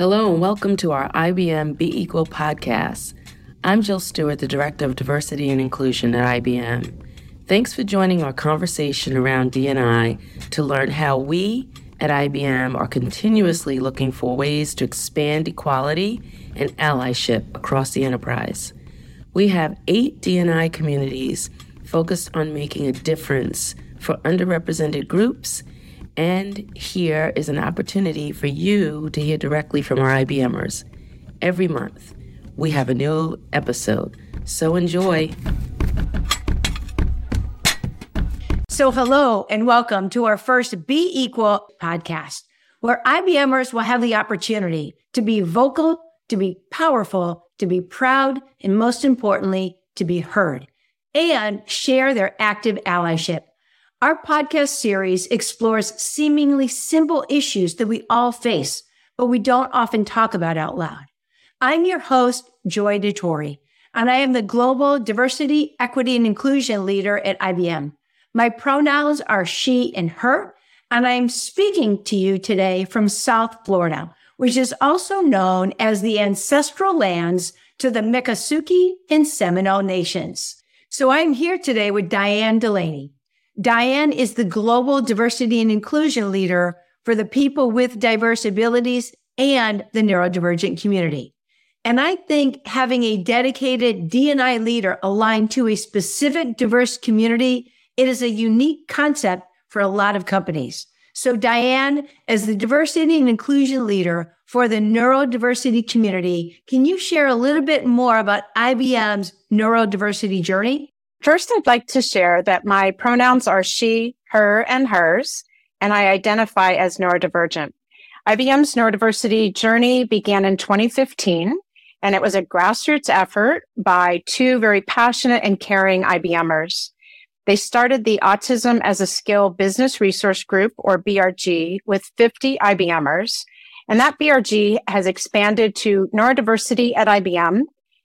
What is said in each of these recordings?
Hello and welcome to our IBM Be Equal podcast. I'm Jill Stewart, the Director of Diversity and Inclusion at IBM. Thanks for joining our conversation around D&I to learn how we at IBM are continuously looking for ways to expand equality and allyship across the enterprise. We have eight D&I communities focused on making a difference for underrepresented groups and here is an opportunity for you to hear directly from our IBMers. Every month, we have a new episode. So enjoy. So, hello and welcome to our first Be Equal podcast, where IBMers will have the opportunity to be vocal, to be powerful, to be proud, and most importantly, to be heard and share their active allyship our podcast series explores seemingly simple issues that we all face, but we don't often talk about out loud. I'm your host, Joy Dettorre, and I am the Global Diversity, Equity, and Inclusion Leader at IBM. My pronouns are she and her, and I am speaking to you today from South Florida, which is also known as the ancestral lands to the Miccosukee and Seminole nations. So I'm here today with Diane Delaney. Diane is the global diversity and inclusion leader for the people with diverse abilities and the neurodivergent community. And I think having a dedicated D&I leader aligned to a specific diverse community, it is a unique concept for a lot of companies. So Diane, as the diversity and inclusion leader for the neurodiversity community, can you share a little bit more about IBM's neurodiversity journey? First, I'd like to share that my pronouns are she, her, and hers, and I identify as neurodivergent. IBM's neurodiversity journey began in 2015, and it was a grassroots effort by two very passionate and caring IBMers. They started the Autism as a Skill Business Resource Group, or BRG, with 50 IBMers. And that BRG has expanded to neurodiversity at IBM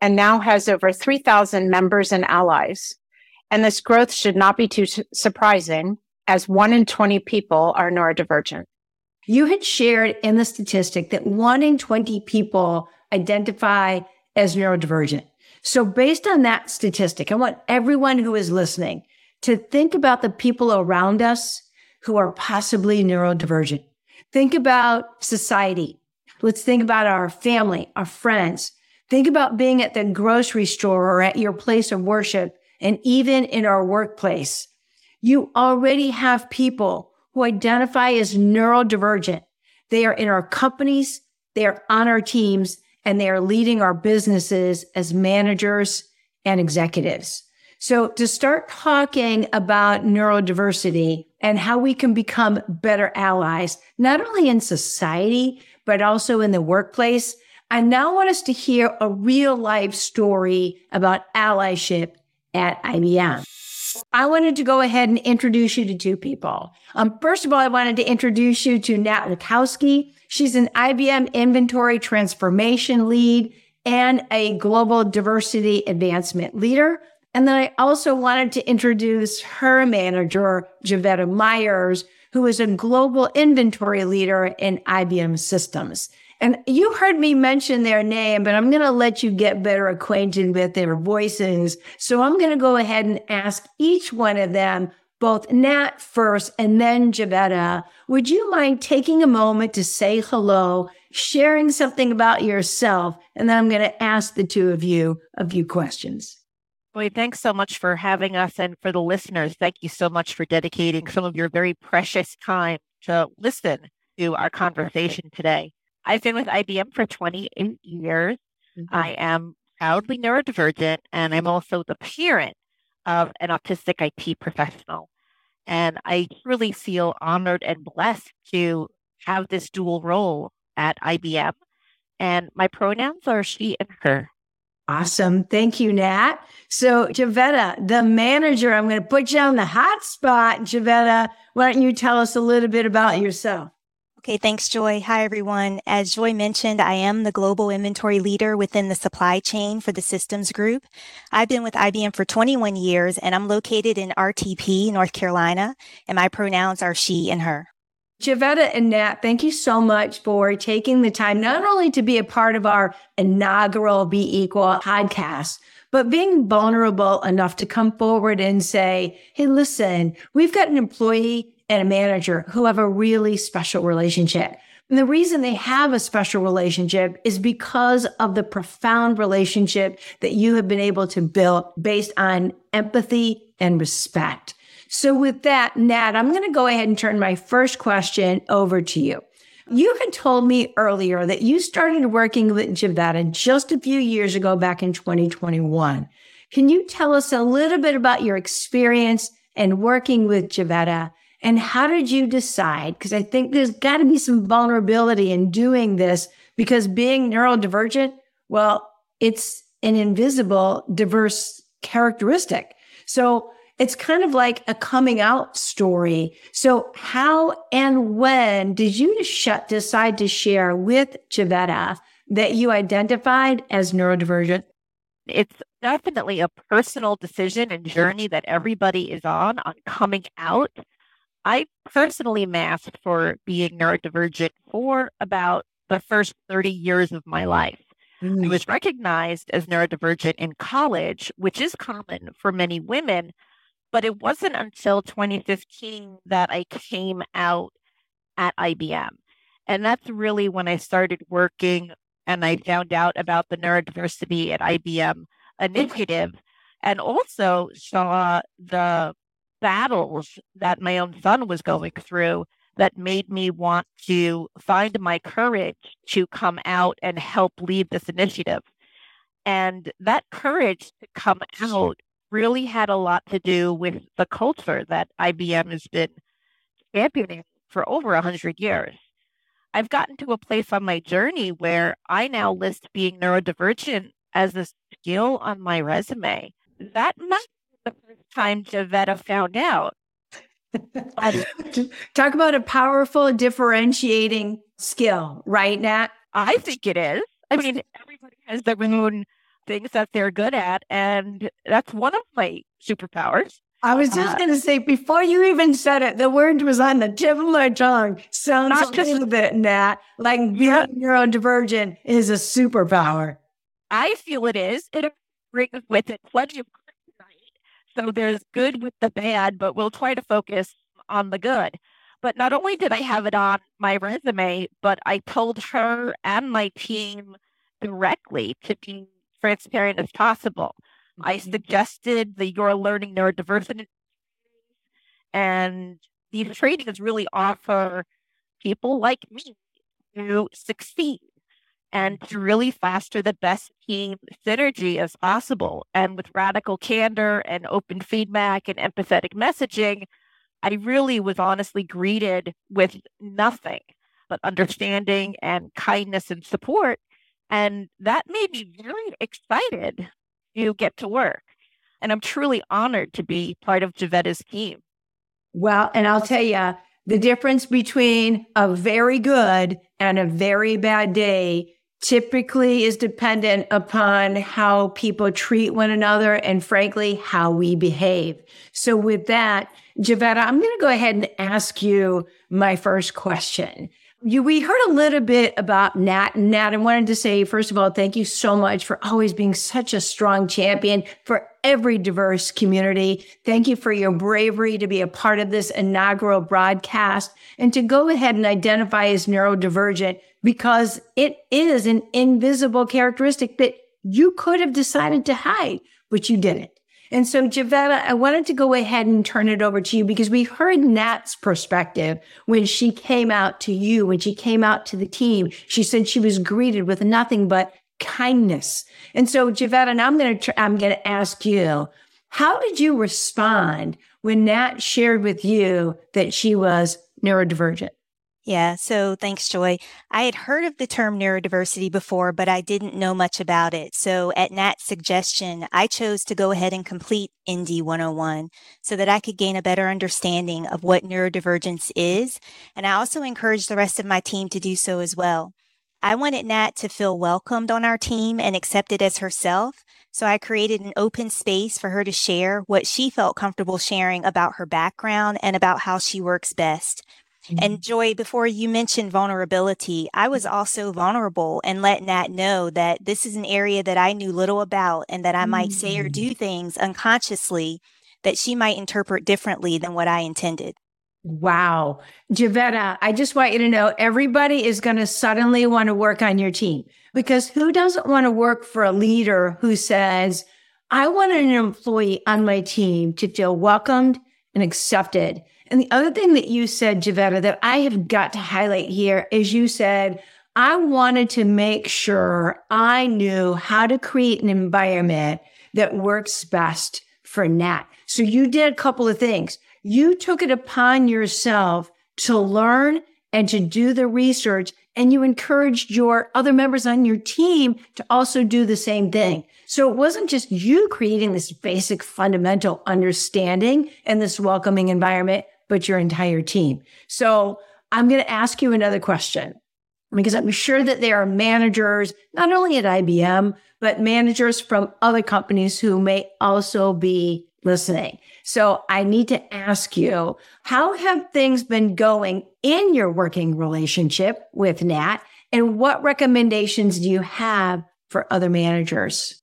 and now has over 3,000 members and allies. And this growth should not be too surprising as one in 20 people are neurodivergent. You had shared in the statistic that one in 20 people identify as neurodivergent. So based on that statistic, I want everyone who is listening to think about the people around us who are possibly neurodivergent. Think about society. Let's think about our family, our friends, Think about being at the grocery store or at your place of worship and even in our workplace. You already have people who identify as neurodivergent. They are in our companies, they are on our teams, and they are leading our businesses as managers and executives. So to start talking about neurodiversity and how we can become better allies, not only in society, but also in the workplace, I now want us to hear a real life story about allyship at IBM. I wanted to go ahead and introduce you to two people. Um, first of all, I wanted to introduce you to Nat Lyckowski. She's an IBM inventory transformation lead and a global diversity advancement leader. And then I also wanted to introduce her manager, Gevetta Myers, who is a global inventory leader in IBM systems. And you heard me mention their name, but I'm going to let you get better acquainted with their voices. So I'm going to go ahead and ask each one of them, both Nat first and then Gevetta, would you mind taking a moment to say hello, sharing something about yourself? And then I'm going to ask the two of you a few questions. Boy, thanks so much for having us. And for the listeners, thank you so much for dedicating some of your very precious time to listen to our conversation today. I've been with IBM for 28 years. Mm-hmm. I am proudly neurodivergent, and I'm also the parent of an autistic IT professional. And I truly feel honored and blessed to have this dual role at IBM. And my pronouns are she and her. Awesome. Thank you, Nat. So, Gevetta, the manager, I'm going to put you on the hot spot. Gevetta, why don't you tell us a little bit about yourself? Okay, thanks, Joy. Hi, everyone. As Joy mentioned, I am the global inventory leader within the supply chain for the systems group. I've been with IBM for 21 years and I'm located in RTP, North Carolina, and my pronouns are she and her. Gevetta and Nat, thank you so much for taking the time not only to be a part of our inaugural Be Equal podcast, but being vulnerable enough to come forward and say, Hey, listen, we've got an employee and a manager who have a really special relationship. And the reason they have a special relationship is because of the profound relationship that you have been able to build based on empathy and respect. So with that, Nat, I'm going to go ahead and turn my first question over to you. You had told me earlier that you started working with Gevetta just a few years ago back in 2021. Can you tell us a little bit about your experience and working with Gevetta and how did you decide? Because I think there's got to be some vulnerability in doing this because being neurodivergent, well, it's an invisible, diverse characteristic. So it's kind of like a coming out story. So how and when did you decide to share with Gevetta that you identified as neurodivergent? It's definitely a personal decision and journey that everybody is on on coming out. I personally masked for being neurodivergent for about the first 30 years of my life. Mm. I was recognized as neurodivergent in college, which is common for many women, but it wasn't until 2015 that I came out at IBM. And that's really when I started working and I found out about the neurodiversity at IBM initiative and also saw the battles that my own son was going through that made me want to find my courage to come out and help lead this initiative. And that courage to come out really had a lot to do with the culture that IBM has been championing for over 100 years. I've gotten to a place on my journey where I now list being neurodivergent as a skill on my resume. That be the first time Gevetta found out. Talk about a powerful differentiating skill, right, Nat? I think it is. I mean, everybody has their own things that they're good at. And that's one of my superpowers. I was just uh, going to say, before you even said it, the word was on the tip of my tongue. Sounds not a little bit, Nat, like being neurodivergent is a superpower. I feel it is. It brings with it plenty of. So there's good with the bad, but we'll try to focus on the good. But not only did I have it on my resume, but I told her and my team directly to be transparent as possible. I mm-hmm. suggested the Your Learning Neurodiversity and these trainings really offer people like me to succeed and to really foster the best team synergy as possible. And with radical candor and open feedback and empathetic messaging, I really was honestly greeted with nothing but understanding and kindness and support. And that made me very excited to get to work. And I'm truly honored to be part of Gevetta's team. Well, and I'll tell you the difference between a very good and a very bad day typically is dependent upon how people treat one another and frankly, how we behave. So with that, Gevetta, I'm going to go ahead and ask you my first question. You, we heard a little bit about Nat and Nat. I wanted to say, first of all, thank you so much for always being such a strong champion for every diverse community. Thank you for your bravery to be a part of this inaugural broadcast and to go ahead and identify as neurodivergent because it is an invisible characteristic that you could have decided to hide, but you didn't. And so, Gevetta, I wanted to go ahead and turn it over to you because we heard Nat's perspective when she came out to you, when she came out to the team. She said she was greeted with nothing but kindness. And so, Gevetta, and I'm going to, I'm going to ask you, how did you respond when Nat shared with you that she was neurodivergent? Yeah, so thanks, Joy. I had heard of the term neurodiversity before, but I didn't know much about it. So at Nat's suggestion, I chose to go ahead and complete ND 101 so that I could gain a better understanding of what neurodivergence is. And I also encouraged the rest of my team to do so as well. I wanted Nat to feel welcomed on our team and accepted as herself. So I created an open space for her to share what she felt comfortable sharing about her background and about how she works best. Mm-hmm. And Joy, before you mentioned vulnerability, I was also vulnerable and let Nat know that this is an area that I knew little about and that I might say or mm. do things unconsciously that she might interpret differently than what I intended. Wow. Gevetta, I just want you to know everybody is going to suddenly want to work on your team because who doesn't want to work for a leader who says, I want an employee on my team to feel welcomed and accepted. And the other thing that you said, Gevetta, that I have got to highlight here is you said, I wanted to make sure I knew how to create an environment that works best for Nat. So you did a couple of things. You took it upon yourself to learn and to do the research and you encouraged your other members on your team to also do the same thing. So it wasn't just you creating this basic fundamental understanding and this welcoming environment, but your entire team. So I'm going to ask you another question because I'm sure that there are managers, not only at IBM, but managers from other companies who may also be listening. So I need to ask you, how have things been going in your working relationship with Nat? And what recommendations do you have for other managers?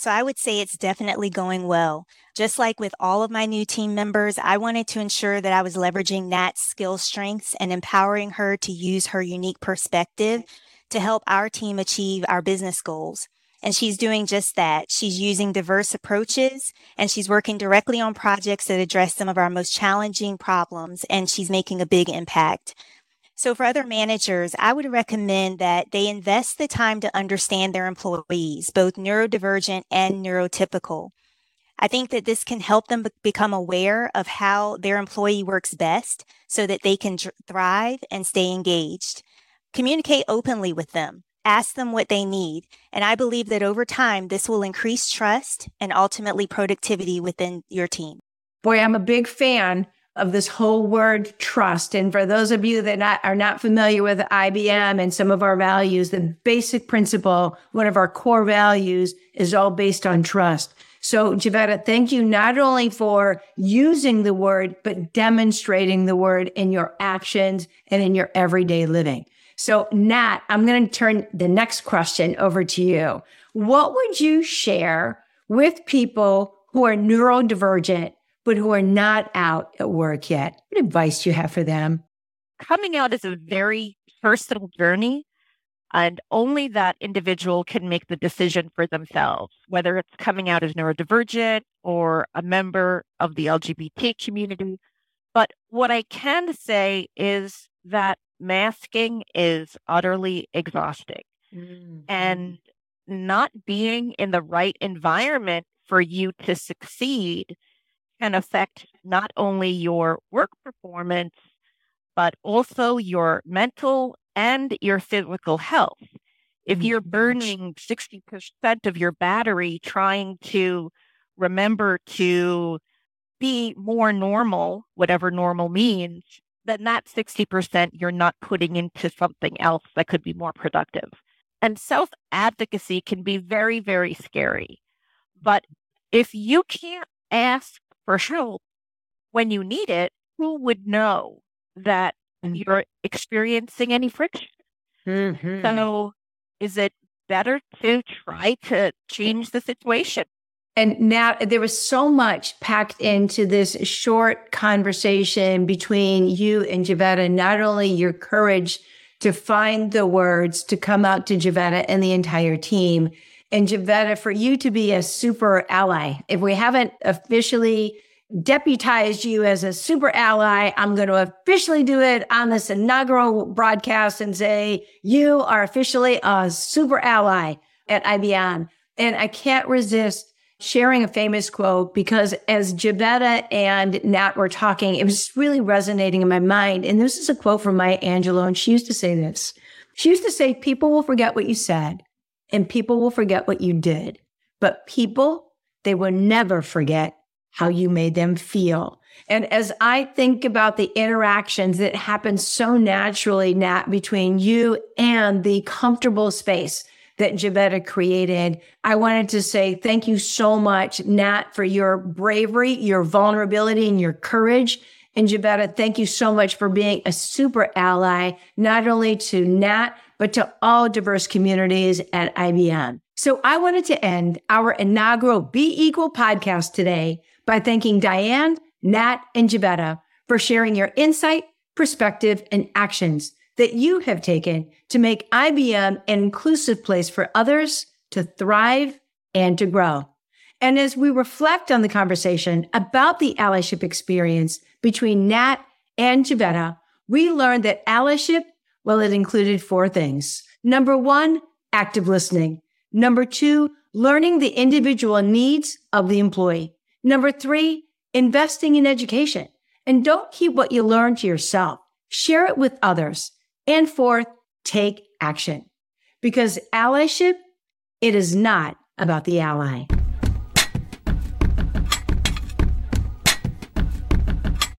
So I would say it's definitely going well. Just like with all of my new team members, I wanted to ensure that I was leveraging Nat's skill strengths and empowering her to use her unique perspective to help our team achieve our business goals. And she's doing just that. She's using diverse approaches and she's working directly on projects that address some of our most challenging problems and she's making a big impact. So for other managers, I would recommend that they invest the time to understand their employees, both neurodivergent and neurotypical. I think that this can help them become aware of how their employee works best so that they can thrive and stay engaged. Communicate openly with them. Ask them what they need. And I believe that over time, this will increase trust and ultimately productivity within your team. Boy, I'm a big fan of this whole word trust. And for those of you that not, are not familiar with IBM and some of our values, the basic principle, one of our core values is all based on trust. So Gevetta, thank you not only for using the word, but demonstrating the word in your actions and in your everyday living. So Nat, I'm going to turn the next question over to you. What would you share with people who are neurodivergent but who are not out at work yet. What advice do you have for them? Coming out is a very personal journey, and only that individual can make the decision for themselves, whether it's coming out as neurodivergent or a member of the LGBT community. But what I can say is that masking is utterly exhausting. Mm-hmm. And not being in the right environment for you to succeed can affect not only your work performance, but also your mental and your physical health. If you're mm-hmm. burning 60% of your battery trying to remember to be more normal, whatever normal means, then that 60% you're not putting into something else that could be more productive. And self advocacy can be very, very scary. But if you can't ask for help when you need it, who would know that mm-hmm. you're experiencing any friction? Mm-hmm. So, is it better to try to change the situation? And now there was so much packed into this short conversation between you and Gevetta, not only your courage to find the words to come out to Gevetta and the entire team, and Gevetta, for you to be a super ally, if we haven't officially deputized you as a super ally, I'm going to officially do it on this inaugural broadcast and say, you are officially a super ally at IBM. And I can't resist sharing a famous quote because as Gevetta and Nat were talking, it was really resonating in my mind. And this is a quote from Maya Angelou, and she used to say this. She used to say, people will forget what you said and people will forget what you did. But people, they will never forget how you made them feel. And as I think about the interactions that happen so naturally, Nat, between you and the comfortable space that Gevetta created, I wanted to say thank you so much, Nat, for your bravery, your vulnerability, and your courage And Gevetta, thank you so much for being a super ally, not only to Nat, but to all diverse communities at IBM. So I wanted to end our inaugural Be Equal podcast today by thanking Diane, Nat, and Gevetta for sharing your insight, perspective, and actions that you have taken to make IBM an inclusive place for others to thrive and to grow. And as we reflect on the conversation about the allyship experience between Nat and Gevetta, we learned that allyship, well, it included four things. Number one, active listening. Number two, learning the individual needs of the employee. Number three, investing in education. And don't keep what you learn to yourself. Share it with others. And fourth, take action. Because allyship, it is not about the ally.